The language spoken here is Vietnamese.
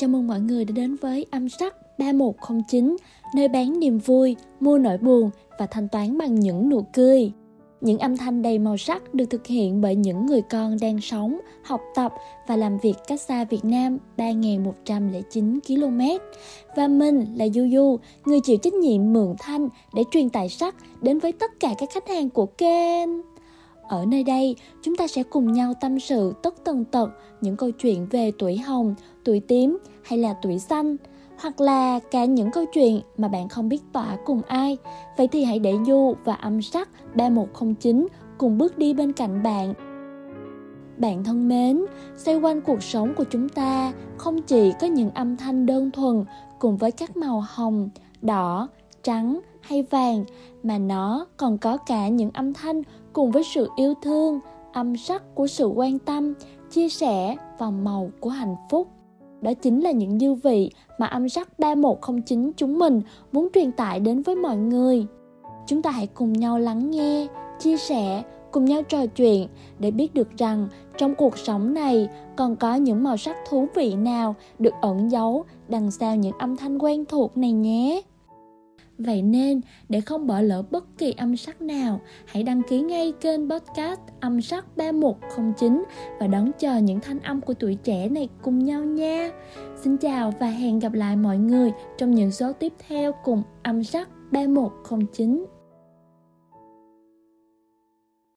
Chào mừng mọi người đã đến với âm sắc 3109, nơi bán niềm vui, mua nỗi buồn và thanh toán bằng những nụ cười. Những âm thanh đầy màu sắc được thực hiện bởi những người con đang sống, học tập và làm việc cách xa Việt Nam 3.109 km. Và mình là Du Du, người chịu trách nhiệm mượn thanh để truyền tải sắc đến với tất cả các khách hàng của kênh. Ở nơi đây, chúng ta sẽ cùng nhau tâm sự tất tần tật những câu chuyện về tuổi hồng, tuổi tím hay là tuổi xanh hoặc là cả những câu chuyện mà bạn không biết tỏa cùng ai. Vậy thì hãy để Du và âm sắc 3109 cùng bước đi bên cạnh bạn. Bạn thân mến, xoay quanh cuộc sống của chúng ta không chỉ có những âm thanh đơn thuần cùng với các màu hồng, đỏ, trắng hay vàng mà nó còn có cả những âm thanh cùng với sự yêu thương, âm sắc của sự quan tâm, chia sẻ và màu của hạnh phúc. Đó chính là những dư vị mà âm sắc 3109 chúng mình muốn truyền tải đến với mọi người. Chúng ta hãy cùng nhau lắng nghe, chia sẻ, cùng nhau trò chuyện để biết được rằng trong cuộc sống này còn có những màu sắc thú vị nào được ẩn giấu đằng sau những âm thanh quen thuộc này nhé. Vậy nên, để không bỏ lỡ bất kỳ âm sắc nào, hãy đăng ký ngay kênh podcast âm sắc 3109 và đón chờ những thanh âm của tuổi trẻ này cùng nhau nha. Xin chào và hẹn gặp lại mọi người trong những số tiếp theo cùng âm sắc 3109.